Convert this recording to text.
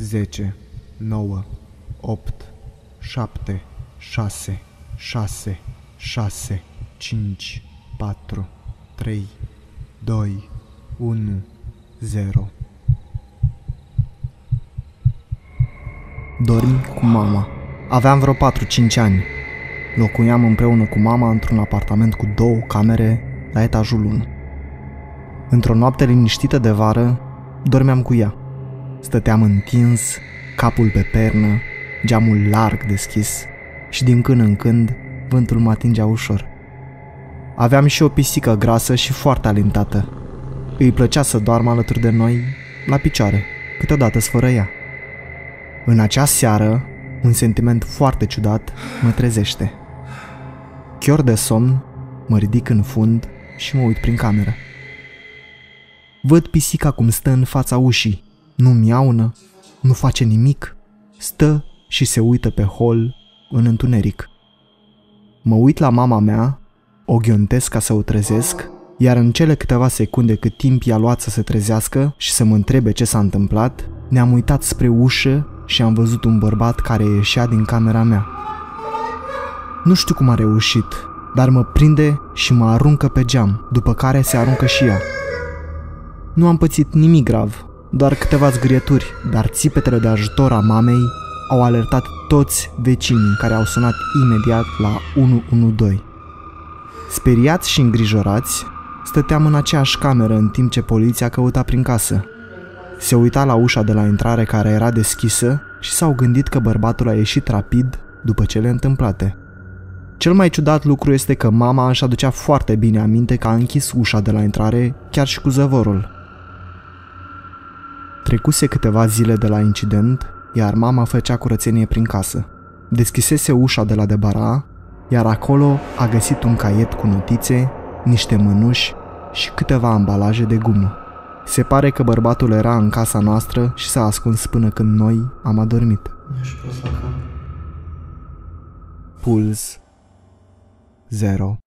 10, 9, 8, 7, 6, 6, 6, 5, 4, 3, 2, 1, 0. Dormi cu mama. Aveam vreo 4-5 ani. Locuiam împreună cu mama într-un apartament cu două camere la etajul 1. Într-o noapte liniștită de vară, dormeam cu ea. Stăteam întins, capul pe pernă, geamul larg deschis și din când în când vântul mă atingea ușor. Aveam și o pisică grasă și foarte alintată. Îi plăcea să doarmă alături de noi, la picioare, câteodată sfărăia. În acea seară, un sentiment foarte ciudat mă trezește. Chior de somn, mă ridic în fund și mă uit prin cameră. Văd pisica cum stă în fața ușii, nu miaună, nu face nimic, stă și se uită pe hol în întuneric. Mă uit la mama mea, o ghiontesc ca să o trezesc, iar în cele câteva secunde cât timp i-a luat să se trezească și să mă întrebe ce s-a întâmplat, ne-am uitat spre ușă și am văzut un bărbat care ieșea din camera mea. Nu știu cum a reușit, dar mă prinde și mă aruncă pe geam, după care se aruncă și ea. Nu am pățit nimic grav, doar câteva zgârieturi, dar țipetele de ajutor a mamei au alertat toți vecinii care au sunat imediat la 112. Speriați și îngrijorați, stăteam în aceeași cameră în timp ce poliția căuta prin casă. Se uita la ușa de la intrare care era deschisă și s-au gândit că bărbatul a ieșit rapid după cele întâmplate. Cel mai ciudat lucru este că mama își aducea foarte bine aminte că a închis ușa de la intrare chiar și cu zăvorul. Trecuse câteva zile de la incident, iar mama făcea curățenie prin casă. Deschisese ușa de la debara, iar acolo a găsit un caiet cu notițe, niște mânuși și câteva ambalaje de gumă. Se pare că bărbatul era în casa noastră și s-a ascuns până când noi am adormit. Puls 0